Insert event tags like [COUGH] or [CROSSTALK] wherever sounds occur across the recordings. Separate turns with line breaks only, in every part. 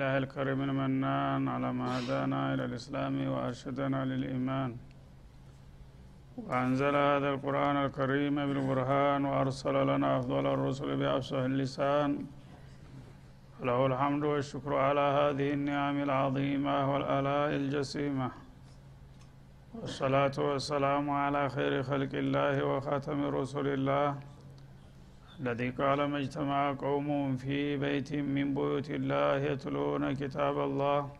لله الكريم المنان على ما هدانا إلى الإسلام وأرشدنا للإيمان. وأنزل هذا القرآن الكريم بالبرهان وأرسل لنا أفضل الرسل بأفصح اللسان. له الحمد والشكر على هذه النعم العظيمة والآلاء الجسيمة. والصلاة والسلام على خير خلق الله وخاتم رسل الله. الذي قال ما اجتمع قوم في بيت من بيوت الله يتلون كتاب الله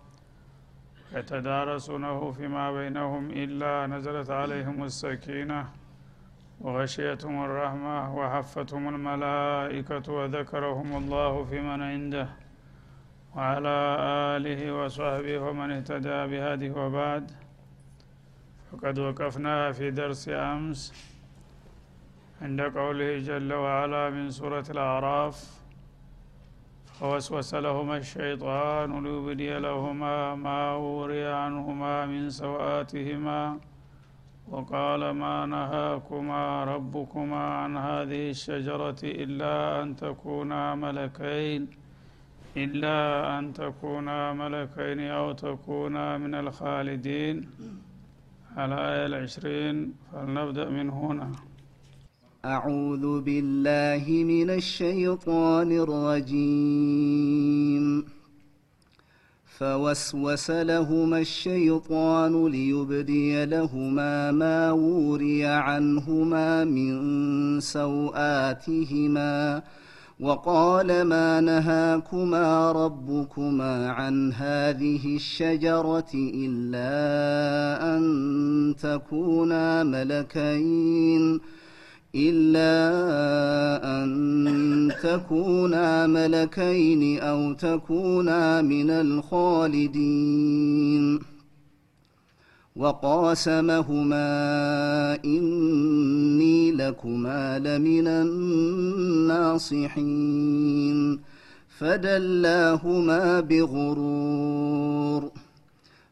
يتدارسونه فيما بينهم إلا نزلت عليهم السكينة وغشيتهم الرحمة وحفتهم الملائكة وذكرهم الله في من عنده وعلى آله وصحبه ومن اهتدى بهذه وبعد. فقد وقفنا في درس أمس عند قوله جل وعلا من سورة الأعراف فوسوس لهما الشيطان ليبدي لهما ما وري عنهما من سوآتهما وقال ما نهاكما ربكما عن هذه الشجرة إلا أن تكونا ملكين إلا أن تكونا ملكين أو تكونا من الخالدين. على آية العشرين فلنبدأ من هنا.
أعوذ بالله من الشيطان الرجيم. فوسوس لهما الشيطان ليبدي لهما ما وري عنهما من سوآتهما وقال ما نهاكما ربكما عن هذه الشجرة إلا أن تكونا ملكين إلا أن تكونا ملكين أو تكونا من الخالدين. وقاسمهما إني لكما لمن الناصحين. فدلاهما بغرور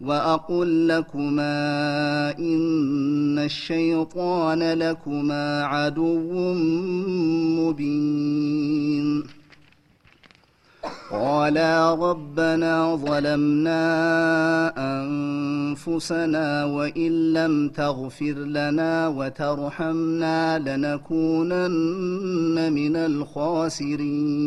وأقل لكما إن الشيطان لكما عدو مبين. قالا ربنا ظلمنا أنفسنا وإن لم تغفر لنا وترحمنا لنكونن من الخاسرين.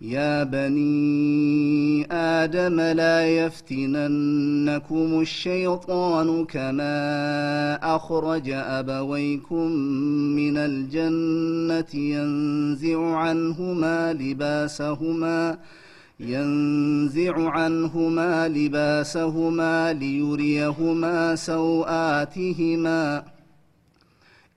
يا بني آدم لا يفتننكم الشيطان كما أخرج أبويكم من الجنة ينزع عنهما لباسهما ينزع عنهما لباسهما ليريهما سوآتهما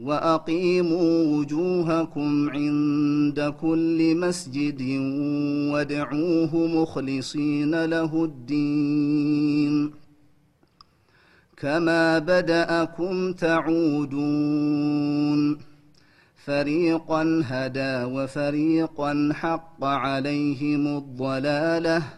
وأقيموا وجوهكم عند كل مسجد وادعوه مخلصين له الدين. كما بدأكم تعودون. فريقا هدى وفريقا حق عليهم الضلالة.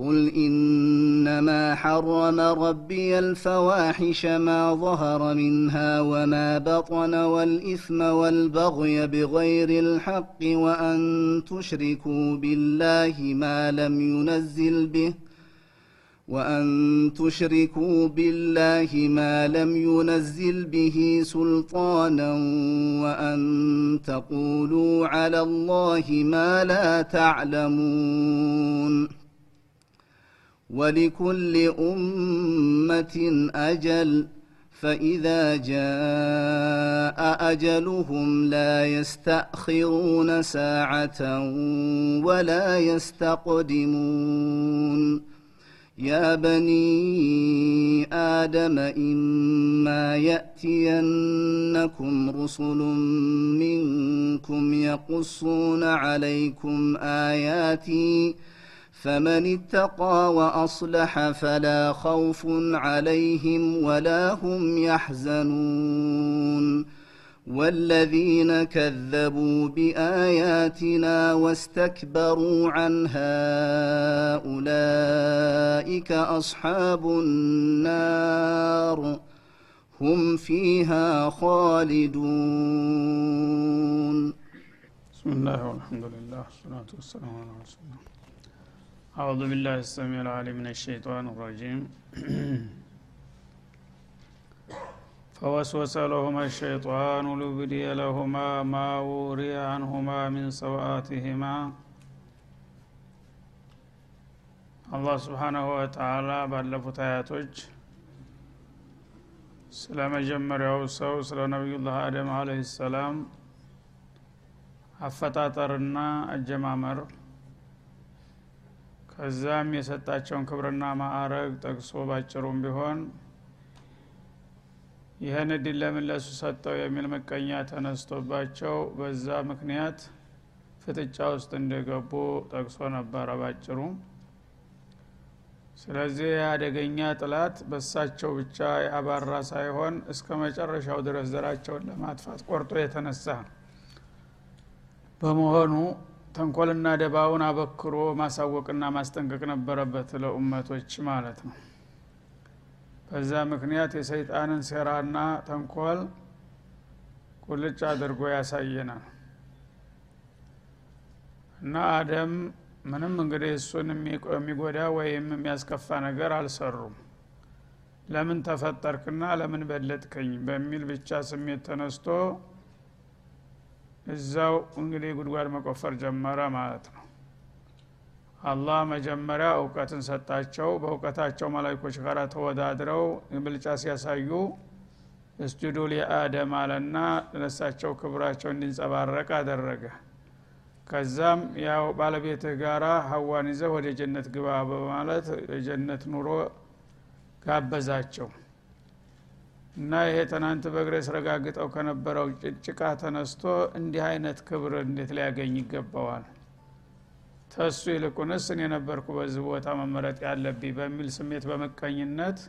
قل انما حرم ربي الفواحش ما ظهر منها وما بطن والاثم والبغي بغير الحق وان تشركوا بالله ما لم ينزل به وان تشركوا بالله ما لم ينزل به سلطانا وان تقولوا على الله ما لا تعلمون ولكل أمة أجل فإذا جاء أجلهم لا يستأخرون ساعة ولا يستقدمون. يا بني آدم إما يأتينكم رسل منكم يقصون عليكم آياتي فمن اتقى وأصلح فلا خوف عليهم ولا هم يحزنون والذين كذبوا بآياتنا واستكبروا عنها أولئك أصحاب النار هم فيها خالدون.
بسم الله والحمد لله والصلاة والسلام على رسول الله. أعوذ بالله السميع العليم من الشيطان الرجيم [CLEARS THROAT] فوسوس لهما الشيطان ليبدي لهما ما وري عنهما من سوآتهما አላህ ስብሓናሁ ወተዓላ ባለፉት አያቶች ስለ መጀመሪያው ሰው ስለ ነቢዩላህ አደም አለህ ሰላም አፈጣጠርና አጀማመር ከዛም የሰጣቸውን ክብርና ማዕረግ ጠቅሶ ባጭሩም ቢሆን ይህን እድል ለምን ለሱ ሰጠው የሚል ምቀኛ ተነስቶባቸው በዛ ምክንያት ፍጥጫ ውስጥ እንደገቡ ጠቅሶ ነበረ ባጭሩ ስለዚህ አደገኛ ጥላት በሳቸው ብቻ ያባራ ሳይሆን እስከ መጨረሻው ድረስ ዘራቸውን ለማጥፋት ቆርጦ የተነሳ በመሆኑ ተንኮልና ደባውን አበክሮ ማሳወቅና ማስጠንቀቅ ነበረበት ለኡመቶች ማለት ነው። በዛ ምክንያት የሰይጣንን ሴራና ተንኮል ቁልጭ አድርጎ ያሳየናል። እና አደም ምንም እንግዲህ እሱን የሚጎዳ ወይም የሚያስከፋ ነገር አልሰሩም። ለምን ተፈጠርክና ለምን በለጥከኝ? በሚል ብቻ ስሜት ተነስቶ እዛው እንግዲህ ጉድጓድ መቆፈር ጀመረ ማለት ነው። አላህ መጀመሪያ እውቀትን ሰጣቸው። በእውቀታቸው መላይኮች ጋር ተወዳድረው ብልጫ ሲያሳዩ እስጁዱ ሊአደም አለና ለሳቸው ክብራቸው እንዲንጸባረቅ አደረገ። ከዛም ያው ባለቤትህ ጋራ ሀዋን ይዘህ ወደ ጀነት ግባ በማለት የጀነት ኑሮ ጋበዛቸው እና ይሄ ትናንት በእግሬ ስረጋግጠው ከነበረው ጭቃ ተነስቶ እንዲህ አይነት ክብር እንዴት ሊያገኝ ይገባዋል? ተሱ ይልቁንስ እኔ ነበርኩ በዚህ ቦታ መመረጥ ያለብኝ በሚል ስሜት በመቀኝነት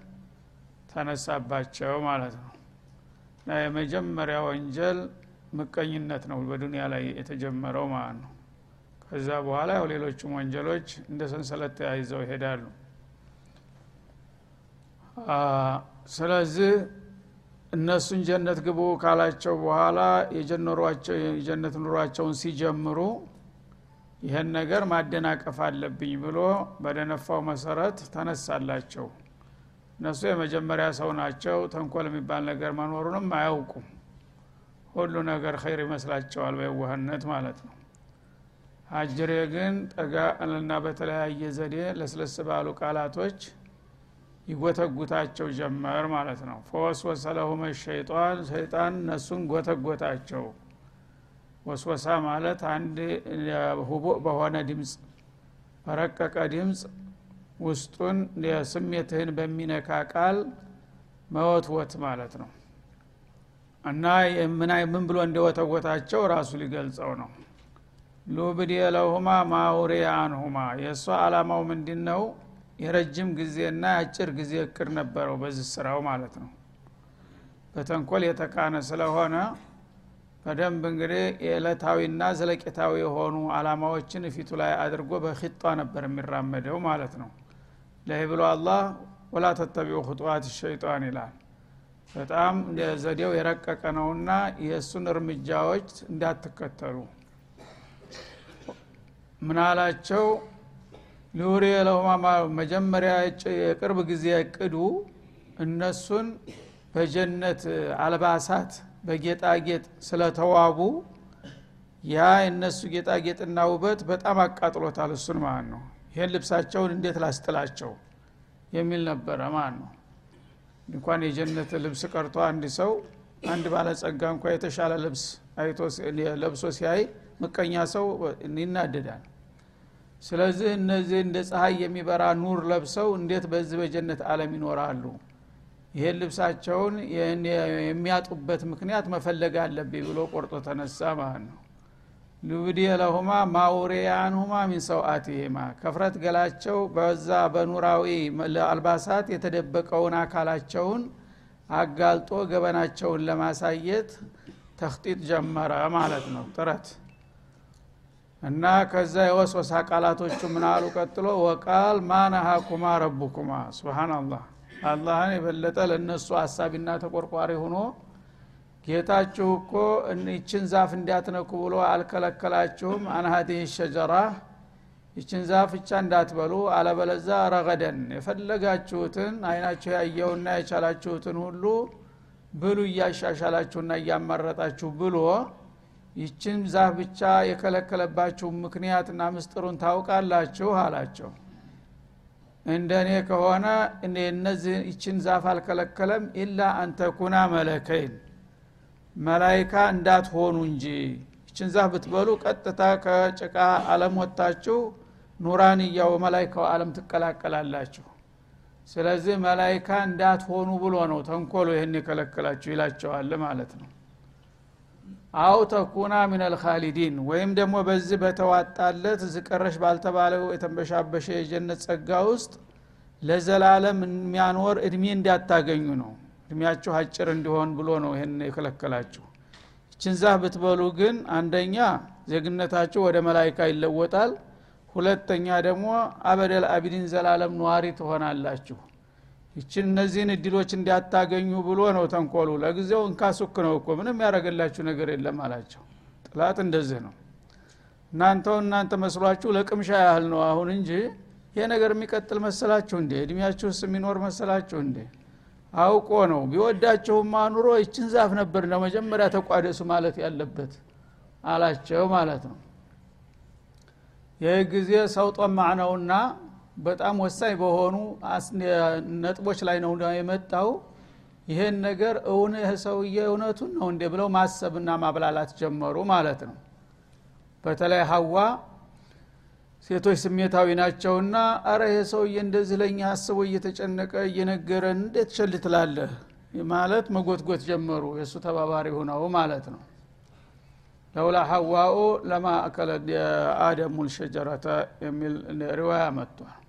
ተነሳባቸው ማለት ነው። እና የመጀመሪያ ወንጀል ምቀኝነት ነው በዱንያ ላይ የተጀመረው ማለት ነው። ከዛ በኋላ ያው ሌሎችም ወንጀሎች እንደ ሰንሰለት ተያይዘው ይሄዳሉ። ስለዚህ እነሱን ጀነት ግቡ ካላቸው በኋላ የጀነት ኑሯቸውን ሲጀምሩ ይህን ነገር ማደናቀፍ አለብኝ ብሎ በደነፋው መሰረት ተነሳላቸው። እነሱ የመጀመሪያ ሰው ናቸው። ተንኮል የሚባል ነገር መኖሩንም አያውቁም። ሁሉ ነገር ኸይር ይመስላቸዋል በየዋህነት ማለት ነው። አጅሬ ግን ጠጋ እና በተለያየ ዘዴ ለስለስ ባሉ ቃላቶች ይጎተጉታቸው ጀመር ማለት ነው። ፈወስወሰ ለሁመ ሸይጣን ሸይጣን እነሱን ጎተጎታቸው። ወስወሳ ማለት አንድ ሁቡእ በሆነ ድምፅ በረቀቀ ድምፅ ውስጡን ስሜትህን በሚነካ ቃል መወትወት ማለት ነው። እና ምን ብሎ እንደወተወታቸው ራሱ ሊገልጸው ነው። ሉብድ ለሁማ ማውሬ አንሁማ። የእሷ አላማው ምንድን ነው የረጅም ጊዜና የአጭር ጊዜ እቅድ ነበረው በዚህ ስራው ማለት ነው። በተንኮል የተካነ ስለሆነ በደንብ እንግዲህ የዕለታዊና ዘለቄታዊ የሆኑ አላማዎችን ፊቱ ላይ አድርጎ በኪጧ ነበር የሚራመደው ማለት ነው። ለህ ብሎ አላህ ወላ ተተቢዑ ክጡዋት ሸይጣን ይላል። በጣም ዘዴው የረቀቀ ነውና የእሱን እርምጃዎች እንዳትከተሉ። ምናላቸው ሊውሪ ለሁማ መጀመሪያ የቅርብ ጊዜ እቅዱ እነሱን በጀነት አልባሳት በጌጣጌጥ ስለተዋቡ ያ የእነሱ ጌጣጌጥና ውበት በጣም አቃጥሎታል። እሱን ማለት ነው። ይህን ልብሳቸውን እንዴት ላስጥላቸው የሚል ነበረ ማለት ነው። እንኳን የጀነት ልብስ ቀርቶ አንድ ሰው አንድ ባለጸጋ እንኳ የተሻለ ልብስ አይቶ ለብሶ ሲያይ ምቀኛ ሰው ይናደዳል ስለዚህ እነዚህ እንደ ፀሐይ የሚበራ ኑር ለብሰው እንዴት በዚህ በጀነት አለም ይኖራሉ? ይሄን ልብሳቸውን የሚያጡበት ምክንያት መፈለግ አለብኝ ብሎ ቆርጦ ተነሳ ማለት ነው። ሉብዲ ለሁማ ማውሬያንሁማ ሚን ሰውአቲሂማ ከፍረት ገላቸው በዛ በኑራዊ አልባሳት የተደበቀውን አካላቸውን አጋልጦ ገበናቸውን ለማሳየት ተክጢጥ ጀመረ ማለት ነው። ጥረት እና ከዛ የወስወሳ ቃላቶቹ ምናሉ ቀጥሎ? ወቃል ማነሃኩማ ረቡኩማ። ስብናላህ አላህን የበለጠ ለእነሱ አሳቢና ተቆርቋሪ ሆኖ ጌታችሁ እኮ ይችን ዛፍ እንዲያትነኩ ብሎ አልከለከላችሁም። አንሀዲህ ሸጀራ ይችን ዛፍ ብቻ እንዳትበሉ። አለበለዛ ረገደን የፈለጋችሁትን አይናችሁ ያየውና የቻላችሁትን ሁሉ ብሉ እያሻሻላችሁና እያመረጣችሁ ብሎ ይችን ዛፍ ብቻ የከለከለባችሁ ምክንያትና ምስጥሩን ታውቃላችሁ አላቸው። እንደ እኔ ከሆነ እነዚህ ይችን ዛፍ አልከለከለም ኢላ አንተኩና መለከይን መላይካ እንዳትሆኑ እንጂ። ይችን ዛፍ ብትበሉ ቀጥታ ከጭቃ አለም ወጥታችሁ ኑራንያው መላይካው አለም ትቀላቀላላችሁ። ስለዚህ መላይካ እንዳትሆኑ ብሎ ነው ተንኮሎ ይህን የከለከላችሁ ይላቸዋል ማለት ነው አው ተኩና ምን አልካሊዲን ወይም ደግሞ በዚህ በተዋጣለት ዝቀረሽ ባልተባለው የተንበሻበሸ የጀነት ጸጋ ውስጥ ለዘላለም የሚያኖር እድሜ እንዳታገኙ ነው። እድሜያችሁ አጭር እንዲሆን ብሎ ነው ይህን የከለከላችሁ። ይችን ብትበሉ ግን አንደኛ ዜግነታችሁ ወደ መላይካ ይለወጣል። ሁለተኛ ደግሞ አበደል አቢዲን ዘላለም ነዋሪ ትሆናላችሁ ይችን እነዚህን እድሎች እንዲያታገኙ ብሎ ነው ተንኮሉ። ለጊዜው እንካሱክ ነው እኮ ምንም ያደረገላችሁ ነገር የለም አላቸው። ጥላት እንደዚህ ነው። እናንተው እናንተ መስሏችሁ ለቅምሻ ያህል ነው አሁን እንጂ ይሄ ነገር የሚቀጥል መሰላችሁ እንዴ? እድሜያችሁስ የሚኖር መሰላችሁ እንዴ? አውቆ ነው። ቢወዳቸውማ ኑሮ ይችን ዛፍ ነበር ነው መጀመሪያ ተቋደሱ ማለት ያለበት አላቸው ማለት ነው። ይህ ጊዜ ሰው ጠማዕ ነውና በጣም ወሳኝ በሆኑ ነጥቦች ላይ ነው የመጣው። ይሄን ነገር እውን ሰውዬ እውነቱን ነው እንዴ ብለው ማሰብና ማብላላት ጀመሩ ማለት ነው። በተለይ ሀዋ ሴቶች ስሜታዊ ናቸውና አረ ይሄ ሰውዬ እንደዚህ ለእኛ አስቦ እየተጨነቀ እየነገረን እንዴት ቸል ማለት መጎትጎት ጀመሩ የእሱ ተባባሪ ሁነው ማለት ነው። ለውላ ሐዋኡ ለማ አከለ አደሙ ልሸጀረተ የሚል ሪዋያ መጥቷል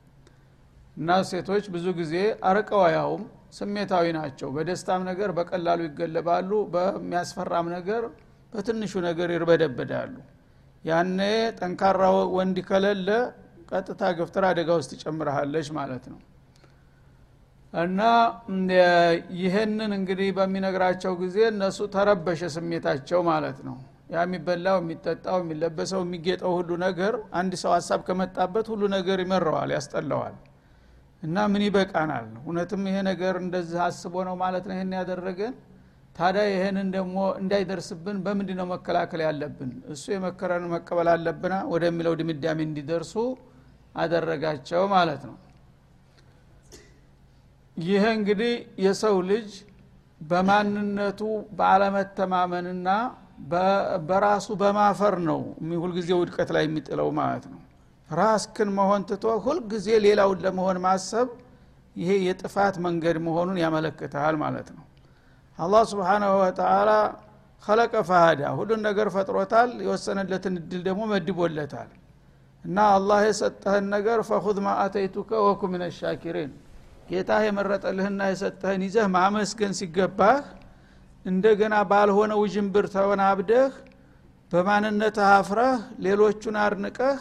እና ሴቶች ብዙ ጊዜ አርቀው አያውም ስሜታዊ ናቸው። በደስታም ነገር በቀላሉ ይገለባሉ በሚያስፈራም ነገር በትንሹ ነገር ይርበደበዳሉ። ያኔ ጠንካራ ወንድ ከሌለ ቀጥታ ገፍትር አደጋ ውስጥ ይጨምረሃለች ማለት ነው። እና ይህንን እንግዲህ በሚነግራቸው ጊዜ እነሱ ተረበሸ ስሜታቸው ማለት ነው። ያ የሚበላው የሚጠጣው የሚለበሰው የሚጌጠው ሁሉ ነገር አንድ ሰው ሀሳብ ከመጣበት ሁሉ ነገር ይመረዋል ያስጠላዋል እና ምን ይበቃናል? እውነትም ይሄ ነገር እንደዚህ አስቦ ነው ማለት ነው ይህን ያደረገን? ታዲያ ይህንን ደግሞ እንዳይደርስብን በምንድ ነው መከላከል ያለብን? እሱ የመከረን መቀበል አለብና ወደሚለው ድምዳሜ እንዲደርሱ አደረጋቸው ማለት ነው። ይህ እንግዲህ የሰው ልጅ በማንነቱ ባለመተማመንና በራሱ በማፈር ነው ሁልጊዜ ውድቀት ላይ የሚጥለው ማለት ነው ራስክን መሆን ትቶ ሁልጊዜ ሌላውን ለመሆን ማሰብ ይሄ የጥፋት መንገድ መሆኑን ያመለክታል ማለት ነው። አላህ ስብሓናሁ ወተላ ከለቀ ፈሃዳ ሁሉን ነገር ፈጥሮታል። የወሰነለትን እድል ደግሞ መድቦለታል። እና አላህ የሰጠህን ነገር ፈኹዝ ማ አተይቱከ ወኩ ምን ሻኪሪን ጌታ የመረጠልህና የሰጠህን ይዘህ ማመስገን ሲገባህ እንደገና ባልሆነ ውዥንብር ተወናብደህ በማንነትህ አፍረህ ሌሎቹን አድንቀህ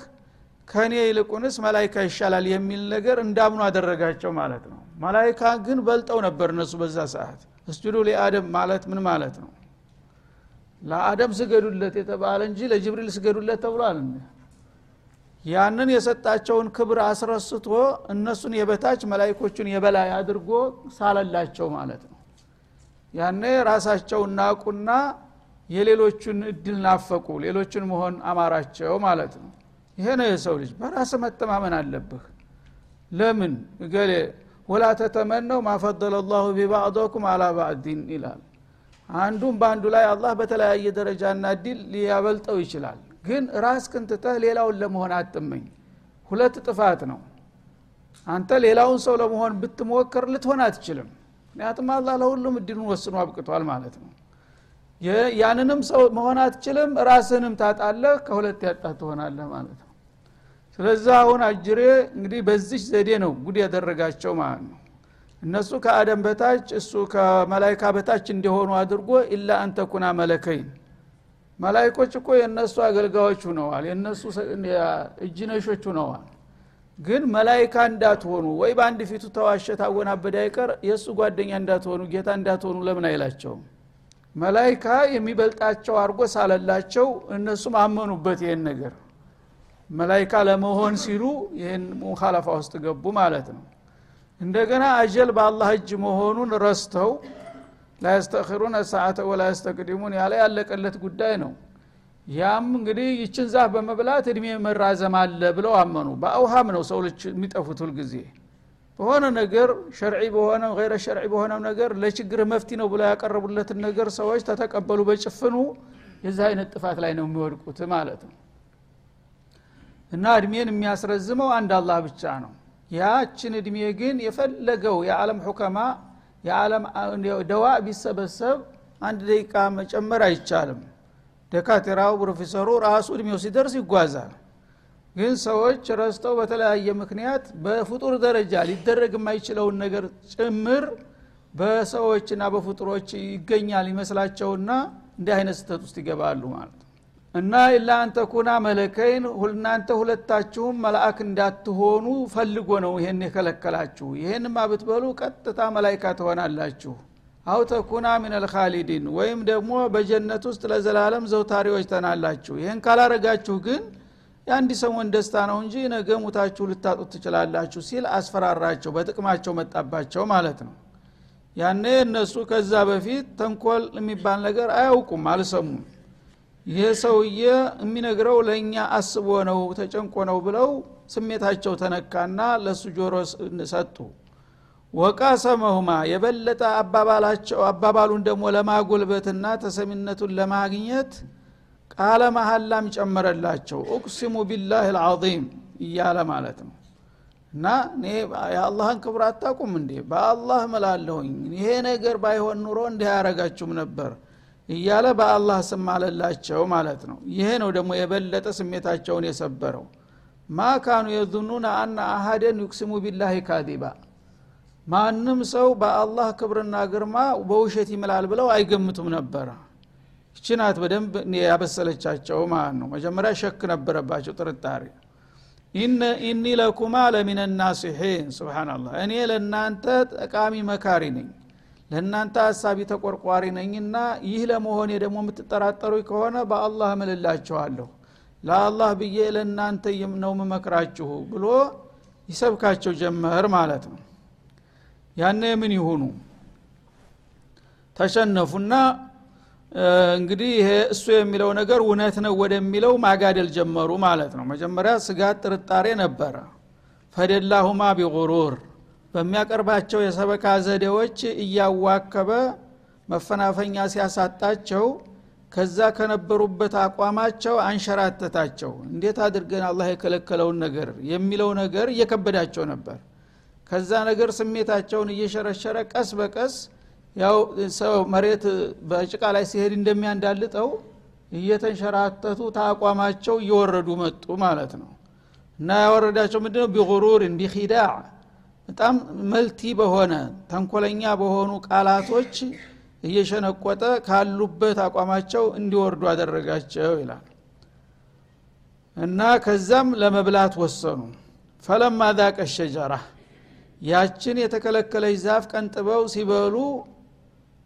ከእኔ ይልቁንስ መላይካ ይሻላል የሚል ነገር እንዳምኑ አደረጋቸው ማለት ነው። መላይካ ግን በልጠው ነበር እነሱ በዛ ሰዓት። እስጁዱ ሊአደም ማለት ምን ማለት ነው? ለአደም ስገዱለት የተባለ እንጂ ለጅብሪል ስገዱለት ተብሏል ያንን የሰጣቸውን ክብር አስረስቶ እነሱን የበታች መላይኮቹን የበላይ አድርጎ ሳለላቸው ማለት ነው። ያኔ ራሳቸውን ናቁና የሌሎቹን እድል ናፈቁ ሌሎችን መሆን አማራቸው ማለት ነው ይሄ ነው የሰው ልጅ። በራስ መተማመን አለብህ። ለምን? እገሌ ወላ ተተመነው ማፈደለ ላሁ ቢባዕዶኩም አላ ባዕዲን ይላል። አንዱም በአንዱ ላይ አላህ በተለያየ ደረጃና እድል ሊያበልጠው ይችላል። ግን ራስ ክንትተህ ሌላውን ለመሆን አጥመኝ ሁለት ጥፋት ነው። አንተ ሌላውን ሰው ለመሆን ብትሞክር ልትሆን አትችልም። ምክንያቱም አላህ ለሁሉም እድሉን ወስኖ አብቅቷል ማለት ነው። ያንንም ሰው መሆን አትችልም ራስህንም ታጣለህ ከሁለት ያጣ ትሆናለህ ማለት ነው ስለዚህ አሁን አጅሬ እንግዲህ በዚች ዘዴ ነው ጉድ ያደረጋቸው ማለት ነው። እነሱ ከአደም በታች እሱ ከመላይካ በታች እንዲሆኑ አድርጎ ኢላ አንተኩና መለከይን። መላይኮች እኮ የእነሱ አገልጋዮች ሁነዋል የእነሱ እጅ ነሾች ሁነዋል ግን መላይካ እንዳትሆኑ ወይ በአንድ ፊቱ ተዋሸ ታወናበደ አይቀር የእሱ ጓደኛ እንዳትሆኑ ጌታ እንዳትሆኑ ለምን አይላቸውም? መላይካ የሚበልጣቸው አድርጎ ሳለላቸው እነሱም አመኑበት ይህን ነገር መላይካ ለመሆን ሲሉ ይህን ሙካለፋ ውስጥ ገቡ ማለት ነው። እንደገና አጀል በአላህ እጅ መሆኑን ረስተው ላያስተኪሩን ሰዓተ ወላ ያስተቅዲሙን ያለ ያለቀለት ጉዳይ ነው። ያም እንግዲህ ይችን ዛፍ በመብላት እድሜ መራዘም አለ ብለው አመኑ። በአውሃም ነው ሰው ልጅ የሚጠፉት ሁልጊዜ በሆነ ነገር ሸርዒ በሆነ ገይረ ሸርዒ በሆነ ነገር ለችግር መፍቲ ነው ብለው ያቀረቡለትን ነገር ሰዎች ተተቀበሉ በጭፍኑ። የዚህ አይነት ጥፋት ላይ ነው የሚወድቁት ማለት ነው እና እድሜን የሚያስረዝመው አንድ አላህ ብቻ ነው። ያችን እድሜ ግን የፈለገው የዓለም ሁከማ የዓለም ደዋ ቢሰበሰብ አንድ ደቂቃ መጨመር አይቻልም። ደካቴራው ፕሮፌሰሩ ራሱ እድሜው ሲደርስ ይጓዛል። ግን ሰዎች ረስተው በተለያየ ምክንያት በፍጡር ደረጃ ሊደረግ የማይችለውን ነገር ጭምር በሰዎችና በፍጡሮች ይገኛል ይመስላቸውና እንዲህ አይነት ስተት ውስጥ ይገባሉ ማለት እና ኢላ አንተኩና መለከይን እናንተ ሁለታችሁም መላእክ እንዳትሆኑ ፈልጎ ነው ይሄን የከለከላችሁ። ይሄንማ ብትበሉ ቀጥታ መላይካ ትሆናላችሁ። አው ተኩና ምን አልካሊዲን ወይም ደግሞ በጀነት ውስጥ ለዘላለም ዘውታሪዎች ተናላችሁ ይህን ካላረጋችሁ ግን የአንድ ሰሞን ደስታ ነው እንጂ ነገ ሙታችሁ ልታጡት ትችላላችሁ ሲል አስፈራራቸው በጥቅማቸው መጣባቸው ማለት ነው። ያኔ እነሱ ከዛ በፊት ተንኮል የሚባል ነገር አያውቁም አልሰሙም ይሄ ሰውዬ የሚነግረው ለእኛ አስቦ ነው ተጨንቆ ነው ብለው ስሜታቸው ተነካና ለሱ ጆሮ ሰጡ። ወቃሰመሁማ የበለጠ አባባላቸው አባባሉን ደግሞ ለማጎልበትና ተሰሚነቱን ለማግኘት ቃለ መሀላም ጨመረላቸው። ኡቅሲሙ ቢላህ ልዓظም እያለ ማለት ነው። እና እኔ የአላህን ክብር አታቁም እንዴ? በአላህ መላለሁኝ ይሄ ነገር ባይሆን ኑሮ እንዲህ አያረጋችሁም ነበር እያለ በአላህ ስም አለላቸው ማለት ነው። ይሄ ነው ደግሞ የበለጠ ስሜታቸውን የሰበረው። ማ ካኑ የዙኑነ አና አሀደን ዩቅሲሙ ቢላህ ካዚባ። ማንም ሰው በአላህ ክብርና ግርማ በውሸት ይምላል ብለው አይገምቱም ነበረ። ይችናት በደንብ ያበሰለቻቸው ማለት ነው። መጀመሪያ ሸክ ነበረባቸው ጥርጣሬ። ኢኒ ለኩማ ለሚን ናሲሒን ስብናላህ እኔ ለእናንተ ጠቃሚ መካሪ ነኝ ለእናንተ ሀሳቢ ተቆርቋሪ ነኝና ይህ ለመሆኔ ደግሞ የምትጠራጠሩ ከሆነ በአላህ እምልላችኋለሁ። ለአላህ ብዬ ለእናንተ ነው ምመክራችሁ ብሎ ይሰብካቸው ጀመር ማለት ነው። ያነ ምን ይሁኑ? ተሸነፉና እንግዲህ ይሄ እሱ የሚለው ነገር እውነት ነው ወደሚለው ማጋደል ጀመሩ ማለት ነው። መጀመሪያ ስጋት ጥርጣሬ ነበረ። ፈደላሁማ ቢጉሩር በሚያቀርባቸው የሰበካ ዘዴዎች እያዋከበ መፈናፈኛ ሲያሳጣቸው ከዛ ከነበሩበት አቋማቸው አንሸራተታቸው። እንዴት አድርገን አላህ የከለከለውን ነገር የሚለው ነገር እየከበዳቸው ነበር። ከዛ ነገር ስሜታቸውን እየሸረሸረ ቀስ በቀስ ያው ሰው መሬት በጭቃ ላይ ሲሄድ እንደሚያንዳልጠው እየተንሸራተቱ ታቋማቸው እየወረዱ መጡ ማለት ነው። እና ያወረዳቸው ምንድነው? ቢጉሩር ቢኺዳዕ በጣም መልቲ በሆነ ተንኮለኛ በሆኑ ቃላቶች እየሸነቆጠ ካሉበት አቋማቸው እንዲወርዱ አደረጋቸው ይላል። እና ከዛም ለመብላት ወሰኑ። ፈለማ ዛቀ ሸጀራ ያችን የተከለከለች ዛፍ ቀንጥበው ሲበሉ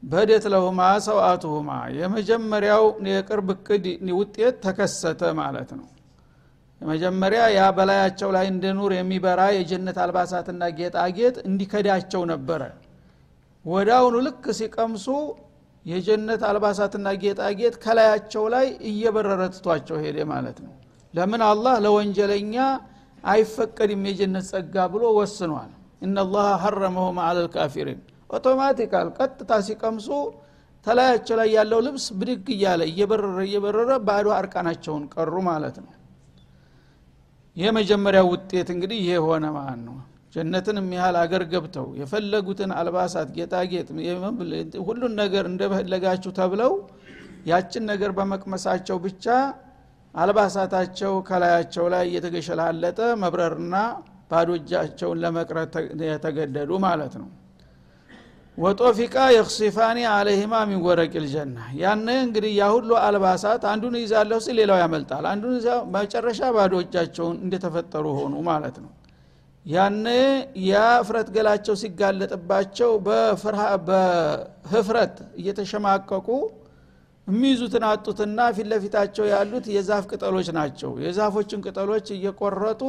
በደት ለሁማ ሰውአቱሁማ የመጀመሪያው የቅርብ እቅድ ውጤት ተከሰተ ማለት ነው መጀመሪያ ያ በላያቸው ላይ እንደ ኑር የሚበራ የጀነት አልባሳትና ጌጣጌጥ እንዲከዳቸው ነበረ። ወዳውኑ ልክ ሲቀምሱ የጀነት አልባሳትና ጌጣጌጥ ከላያቸው ላይ እየበረረ ትቷቸው ሄደ ማለት ነው። ለምን አላህ ለወንጀለኛ አይፈቀድም የጀነት ጸጋ ብሎ ወስኗል። إن الله حرمهما على الكافرين። automatical ቀጥታ ሲቀምሱ ተላያቸው ላይ ያለው ልብስ ብድግ እያለ እየበረረ እየበረረ ባዶ እርቃናቸውን ቀሩ ማለት ነው የመጀመሪያው ውጤት እንግዲህ ይሄ ሆነ ማለት ነው። ጀነትን የሚያህል አገር ገብተው የፈለጉትን አልባሳት ጌጣጌጥ ሁሉን ነገር እንደፈለጋችሁ ተብለው ያችን ነገር በመቅመሳቸው ብቻ አልባሳታቸው ከላያቸው ላይ እየተገሸላለጠ መብረርና ባዶ እጃቸውን ለመቅረት የተገደዱ ማለት ነው ወጦፊቃ የክሲፋኒ አለህማ ሚን ልጀና ያነ እንግዲህ ያ አልባሳት አንዱን ይዛለሁ ሲል ሌላው ያመልጣል። አንዱን መጨረሻ ባዶ እጃቸውን እንደተፈጠሩ ሆኑ ማለት ነው። ያነ ያ እፍረት ገላቸው ሲጋለጥባቸው በህፍረት እየተሸማቀቁ የሚይዙትን አጡትና ፊት ያሉት የዛፍ ቅጠሎች ናቸው። የዛፎችን ቅጠሎች እየቆረጡ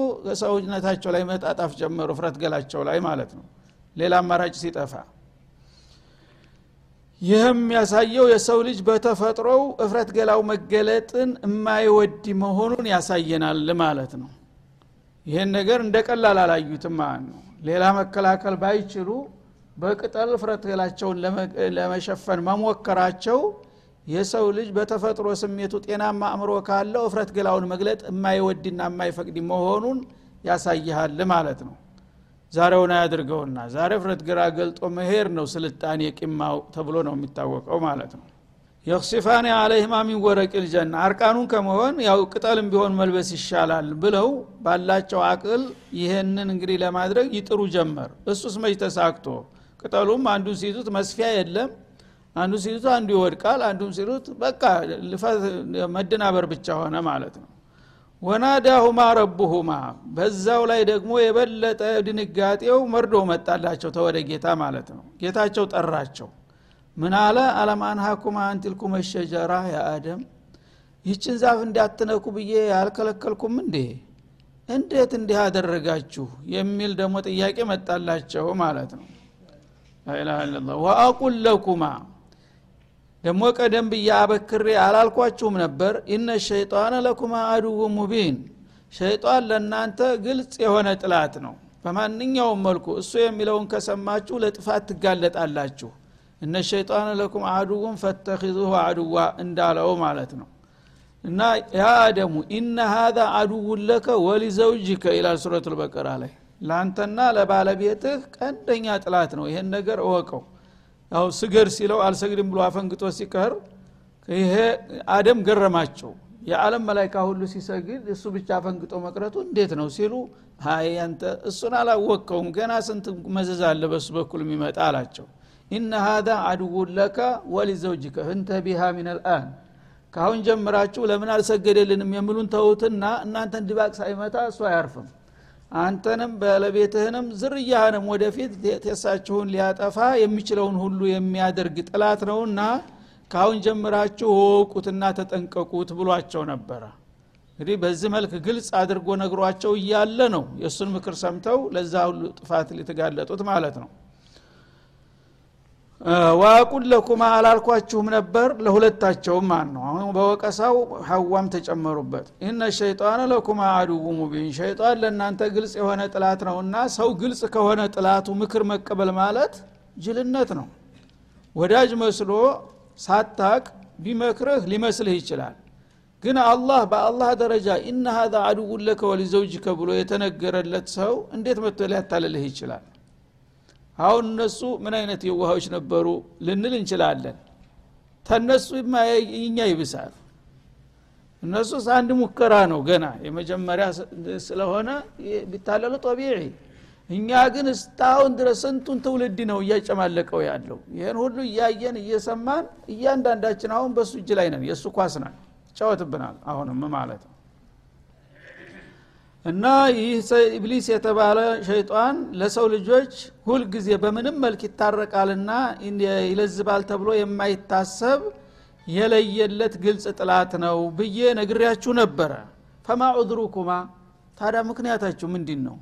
ሰውነታቸው ላይ መጣጣፍ ጀመሩ እፍረት ገላቸው ላይ ማለት ነው። ሌላ አማራጭ ሲጠፋ ይህም ያሳየው የሰው ልጅ በተፈጥሮው እፍረት ገላው መገለጥን የማይወድ መሆኑን ያሳየናል ማለት ነው። ይህን ነገር እንደ ቀላል አላዩትም ማለት ነው። ሌላ መከላከል ባይችሉ በቅጠል እፍረት ገላቸውን ለመሸፈን መሞከራቸው የሰው ልጅ በተፈጥሮ ስሜቱ ጤናማ አእምሮ ካለው እፍረት ገላውን መግለጥ የማይወድና የማይፈቅድ መሆኑን ያሳይሃል ማለት ነው ዛሬውን አያድርገውና ዛሬ ፍረት ግራ ገልጦ መሄድ ነው ስልጣኔ ቂማው ተብሎ ነው የሚታወቀው ማለት ነው። የክሲፋኒ አለህማ ሚን ወረቅ ልጀና አርቃኑን ከመሆን ያው ቅጠልም ቢሆን መልበስ ይሻላል ብለው ባላቸው አቅል ይህንን እንግዲህ ለማድረግ ይጥሩ ጀመር። እሱስ መች ተሳክቶ? ቅጠሉም አንዱን ሲይዙት መስፊያ የለም። አንዱ ሲይዙት አንዱ ይወድቃል አንዱም ሲሉት በቃ መደናበር ብቻ ሆነ ማለት ነው ወናዳሁማ ረቡሁማ በዛው ላይ ደግሞ የበለጠ ድንጋጤው መርዶ መጣላቸው ተወደ ጌታ ማለት ነው። ጌታቸው ጠራቸው። ምን አለ? አለም አንሃኩማ አንቲልኩም ሸጀራ ይችን ዛፍ እንዳትነኩ ብዬ ያልከለከልኩም እንዴ? እንዴት እንዲህ አደረጋችሁ? የሚል ደግሞ ጥያቄ መጣላቸው ማለት ነው። ኢላላህ ወአቁል ለኩማ ደግሞ ቀደም ብዬ አበክሬ አላልኳችሁም ነበር። ኢነ ሸይጣነ ለኩማ አድው ሙቢን። ሸይጣን ለእናንተ ግልጽ የሆነ ጥላት ነው። በማንኛውም መልኩ እሱ የሚለውን ከሰማችሁ ለጥፋት ትጋለጣላችሁ። እነ ሸይጣን ለኩም አድውን ፈተኪዙሁ አድዋ እንዳለው ማለት ነው። እና ያ አደሙ ኢነ ሀዛ አዱውን ለከ ወሊዘውጅከ ይላል ሱረቱ ልበቀራ ላይ። ለአንተና ለባለቤትህ ቀንደኛ ጥላት ነው። ይሄን ነገር እወቀው ያው ስገድ ሲለው አልሰግድም ብሎ አፈንግጦ ሲቀር ይሄ አደም ገረማቸው። የዓለም መላይካ ሁሉ ሲሰግድ እሱ ብቻ አፈንግጦ መቅረቱ እንዴት ነው ሲሉ አንተ እሱን አላወቅከውም ገና ስንት መዘዝ አለ በሱ በኩል የሚመጣ አላቸው። ኢነ ሀዛ አድውን ለከ ወሊዘውጅከ እንተ ቢሃ ሚን አልአን ካሁን ጀምራችሁ ለምን አልሰገደልንም የሚሉን ተውትና እናንተን ድባቅ ሳይመታ እሱ አያርፍም አንተንም ባለቤትህንም ዝርያህንም ወደፊት ቴሳችሁን ሊያጠፋ የሚችለውን ሁሉ የሚያደርግ ጥላት ነውና ካሁን ጀምራችሁ ወቁትና ተጠንቀቁት ብሏቸው ነበረ። እንግዲህ በዚህ መልክ ግልጽ አድርጎ ነግሯቸው እያለ ነው የእሱን ምክር ሰምተው ለዛ ሁሉ ጥፋት ሊተጋለጡት ማለት ነው ዋቁል ለኩማ አላልኳችሁም ነበር። ለሁለታቸውም ማን ነው? አሁን በወቀሳው ሀዋም ተጨመሩበት። ኢነ ሸይጣን ለኩማ አድቡ ሙቢን። ሸይጣን ለእናንተ ግልጽ የሆነ ጥላት ነውና ሰው ግልጽ ከሆነ ጥላቱ ምክር መቀበል ማለት ጅልነት ነው። ወዳጅ መስሎ ሳታቅ ቢመክርህ ሊመስልህ ይችላል። ግን አላህ በአላህ ደረጃ ኢነ ሀዛ አድውን ለከ ወሊዘውጅከ ብሎ የተነገረለት ሰው እንዴት መጥቶ ሊያታልልህ ይችላል አሁን እነሱ ምን አይነት የዋሃዎች ነበሩ ልንል እንችላለን። ተነሱ እኛ ይብሳል። እነሱስ አንድ ሙከራ ነው ገና የመጀመሪያ ስለሆነ ቢታለሉ ጦቢዒ እኛ ግን እስታሁን ድረስ ስንቱን ትውልድ ነው እያጨማለቀው ያለው? ይህን ሁሉ እያየን እየሰማን እያንዳንዳችን አሁን በእሱ እጅ ላይ ነን። የእሱ ኳስ ናል ይጫወትብናል አሁንም ማለት ነው እና ይህ ኢብሊስ የተባለ ሸይጣን ለሰው ልጆች ሁልጊዜ በምንም መልክ ይታረቃልና ይለዝባል ተብሎ የማይታሰብ የለየለት ግልጽ ጥላት ነው ብዬ ነግሬያችሁ ነበረ። ፈማ ዑድሩኩማ? ታዲያ ምክንያታችሁ ምንድን ነው?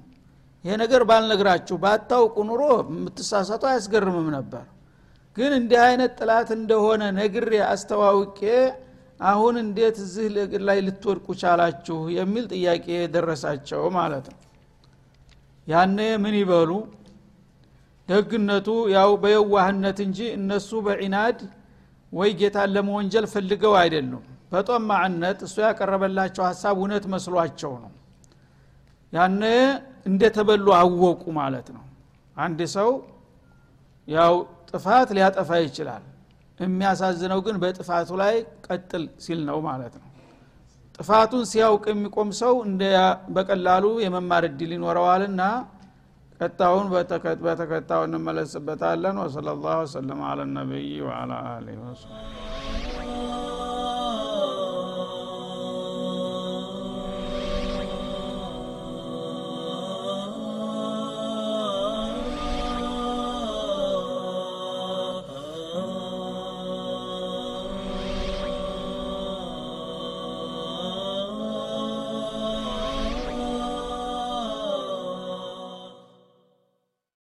ይሄ ነገር ባልነግራችሁ ባታውቁ ኑሮ የምትሳሳቱ አያስገርምም ነበር። ግን እንዲህ አይነት ጥላት እንደሆነ ነግሬ አስተዋውቄ አሁን እንዴት እዚህ ላይ ልትወድቁ ቻላችሁ የሚል ጥያቄ ደረሳቸው ማለት ነው። ያኔ ምን ይበሉ? ደግነቱ ያው በየዋህነት እንጂ እነሱ በዒናድ ወይ ጌታን ለመወንጀል ፈልገው አይደሉም። በጦማዕነት እሱ ያቀረበላቸው ሀሳብ እውነት መስሏቸው ነው። ያነ እንደተበሉ አወቁ ማለት ነው። አንድ ሰው ያው ጥፋት ሊያጠፋ ይችላል የሚያሳዝነው ግን በጥፋቱ ላይ ቀጥል ሲል ነው ማለት ነው። ጥፋቱን ሲያውቅ የሚቆም ሰው በቀላሉ የመማር እድል ይኖረዋልና ቀጣውን በተከታው እንመለስበታለን። ወሰለ ላሁ ወሰለም አለ ነቢይ ወአላ አሊህ ወሰለም